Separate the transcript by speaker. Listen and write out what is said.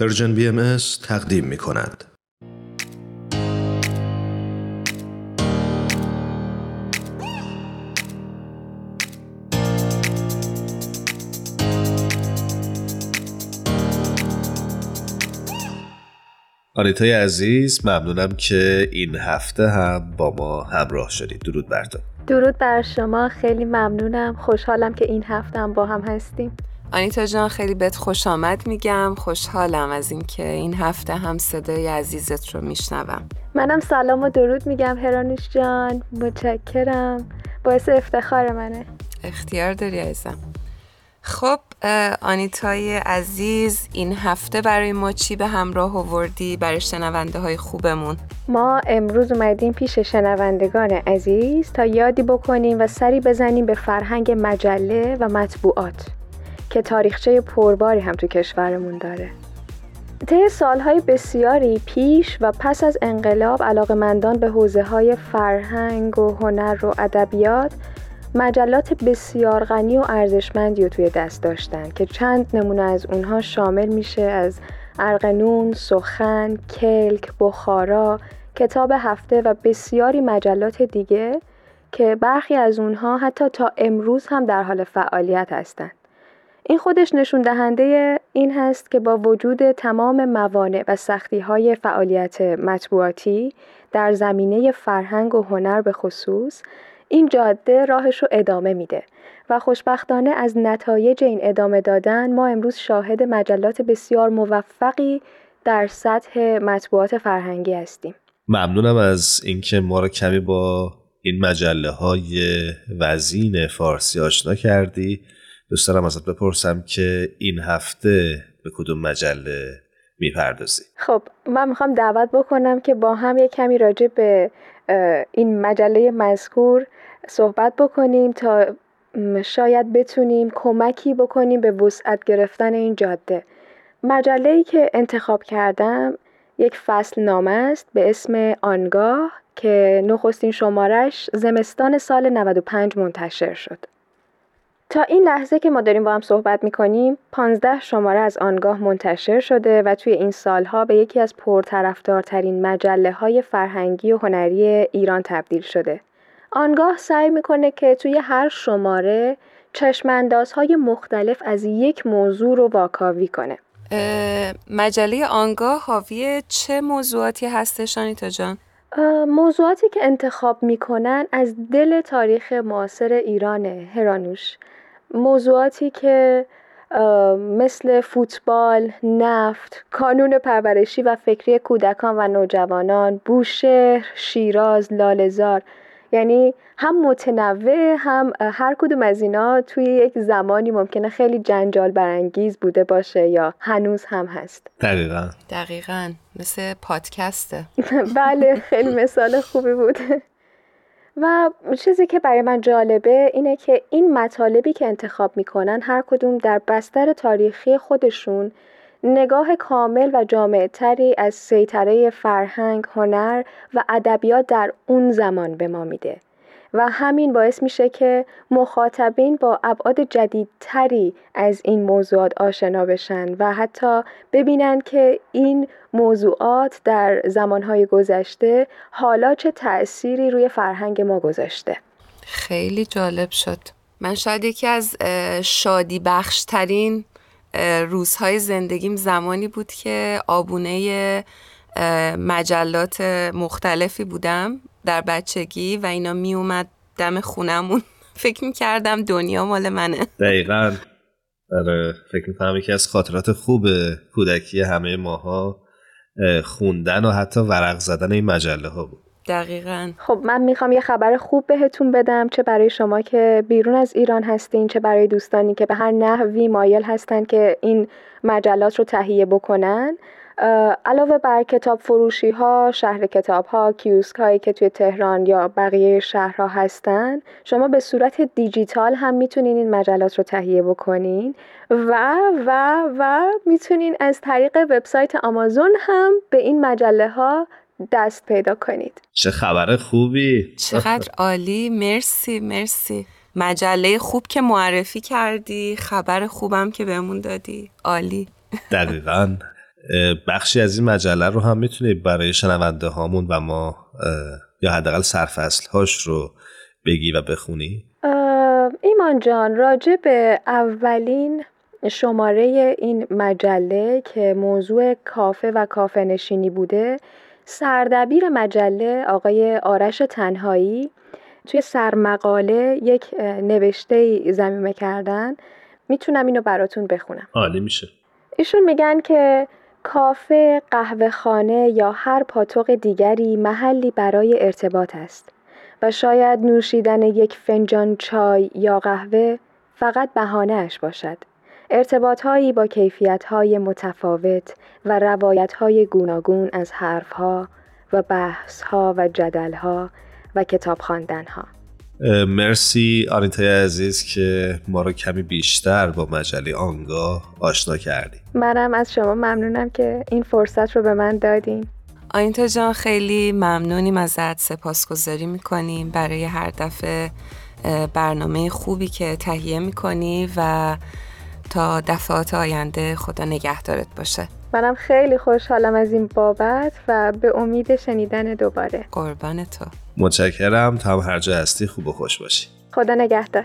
Speaker 1: Persian BM تقدیم می کند. آریتای عزیز ممنونم که این هفته هم با ما همراه شدید. درود بر
Speaker 2: درود بر شما خیلی ممنونم. خوشحالم که این هفته هم با هم هستیم.
Speaker 3: آنیتا جان خیلی بهت خوش آمد میگم. خوشحالم از اینکه این هفته هم صدای عزیزت رو میشنوم.
Speaker 2: منم سلام و درود میگم هرانوش جان. متشکرم. باعث افتخار منه.
Speaker 3: اختیار داری عزیزم. خب آنیتای عزیز این هفته برای ما چی به همراه آوردی؟ برای شنونده های خوبمون.
Speaker 2: ما امروز اومدیم پیش شنوندگان عزیز تا یادی بکنیم و سری بزنیم به فرهنگ مجله و مطبوعات. که تاریخچه پرباری هم تو کشورمون داره طی سالهای بسیاری پیش و پس از انقلاب علاقمندان به حوزه های فرهنگ و هنر و ادبیات مجلات بسیار غنی و ارزشمندی رو توی دست داشتن که چند نمونه از اونها شامل میشه از ارقنون، سخن، کلک، بخارا، کتاب هفته و بسیاری مجلات دیگه که برخی از اونها حتی تا امروز هم در حال فعالیت هستند. این خودش نشون دهنده این هست که با وجود تمام موانع و سختی های فعالیت مطبوعاتی در زمینه فرهنگ و هنر به خصوص این جاده راهش رو ادامه میده و خوشبختانه از نتایج این ادامه دادن ما امروز شاهد مجلات بسیار موفقی در سطح مطبوعات فرهنگی هستیم.
Speaker 1: ممنونم از اینکه ما رو کمی با این مجله های وزین فارسی آشنا کردی. دوست دارم ازت بپرسم که این هفته به کدوم مجله می‌پردازی؟
Speaker 2: خب من می‌خوام دعوت بکنم که با هم یک کمی راجع به این مجله مذکور صحبت بکنیم تا شاید بتونیم کمکی بکنیم به وسعت گرفتن این جاده. مجله ای که انتخاب کردم یک فصل نامه است به اسم آنگاه که نخستین شمارش زمستان سال 95 منتشر شد. تا این لحظه که ما داریم با هم صحبت می کنیم 15 شماره از آنگاه منتشر شده و توی این سالها به یکی از پرطرفدارترین مجله های فرهنگی و هنری ایران تبدیل شده. آنگاه سعی می‌کنه که توی هر شماره چشماندازهای مختلف از یک موضوع رو واکاوی کنه.
Speaker 3: مجله آنگاه حاوی چه موضوعاتی هستش آنیتا جان؟
Speaker 2: موضوعاتی که انتخاب می‌کنن از دل تاریخ معاصر ایرانه هرانوش. موضوعاتی که مثل فوتبال، نفت، کانون پرورشی و فکری کودکان و نوجوانان، بوشهر، شیراز، لالزار یعنی هم متنوع هم هر کدوم از اینا توی یک زمانی ممکنه خیلی جنجال برانگیز بوده باشه یا هنوز هم هست.
Speaker 1: دقیقا.
Speaker 3: دقیقا. مثل پادکسته
Speaker 2: بله خیلی مثال خوبی بود. و چیزی که برای من جالبه اینه که این مطالبی که انتخاب می‌کنن هر کدوم در بستر تاریخی خودشون نگاه کامل و جامع تری از سیطره فرهنگ، هنر و ادبیات در اون زمان به ما میده و همین باعث میشه که مخاطبین با ابعاد جدیدتری از این موضوعات آشنا بشن و حتی ببینن که این موضوعات در زمانهای گذشته حالا چه تأثیری روی فرهنگ ما گذاشته.
Speaker 3: خیلی جالب شد. من شاید یکی از شادی بخشترین روزهای زندگیم زمانی بود که آبونه مجلات مختلفی بودم در بچگی و اینا می اومد دم خونمون. فکر می کردم دنیا مال منه.
Speaker 1: دقیقا. آره فکر می‌کنم یکی از خاطرات خوب کودکی همه ماها خوندن و حتی ورق زدن این مجله ها بود.
Speaker 3: دقیقا.
Speaker 2: خب من می‌خوام یه خبر خوب بهتون بدم چه برای شما که بیرون از ایران هستین چه برای دوستانی که به هر نحوی مایل هستن که این مجلات رو تهیه بکنن. علاوه بر کتاب فروشی ها، شهر کتاب ها، کیوسک هایی که توی تهران یا بقیه شهرها هستن شما به صورت دیجیتال هم می‌تونین این مجلات رو تهیه بکنین و و و می‌تونین از طریق وبسایت آمازون هم به این مجله ها دست پیدا کنید.
Speaker 1: چه خبر خوبی؟
Speaker 3: چقدر عالی. مرسی مرسی. مجله خوب که معرفی کردی خبر خوبم که بهمون دادی. عالی.
Speaker 1: دقیقا. بخشی از این مجله رو هم می‌تونی برای شنونده هامون و ما یا حداقل سرفصل هاش رو بگی و بخونی.
Speaker 2: ایمان جان راجع به اولین شماره این مجله که موضوع کافه و کافه نشینی بوده سردبیر مجله آقای آرش تنهایی توی سرمقاله یک نوشته زمینه کردن. می‌تونم اینو براتون بخونم.
Speaker 1: عالی میشه.
Speaker 2: ایشون میگن که کافه، قهوه خانه یا هر پاتوق دیگری محلی برای ارتباط است و شاید نوشیدن یک فنجان چای یا قهوه فقط بهانهش باشد. ارتباط هایی با کیفیت های متفاوت و روایت های گوناگون از حرف ها و بحث ها و جدل ها و کتاب خواندن ها.
Speaker 1: مرسی آنیتای عزیز که ما رو کمی بیشتر با مجله آنگاه آشنا کردی.
Speaker 2: منم از شما ممنونم که این فرصت رو به من دادین.
Speaker 3: آینتا جان خیلی ممنونیم ازت. سپاسگزاری می‌کنیم برای هر دفعه برنامه خوبی که تهیه می‌کنی و تا دفعات آینده خدا نگهدارت باشه.
Speaker 2: منم خیلی خوشحالم از این بابت و به امید شنیدن دوباره.
Speaker 3: قربان تو.
Speaker 1: متشکرم. تا هر جا هستی خوب و خوش باشی.
Speaker 2: خدا نگهدار.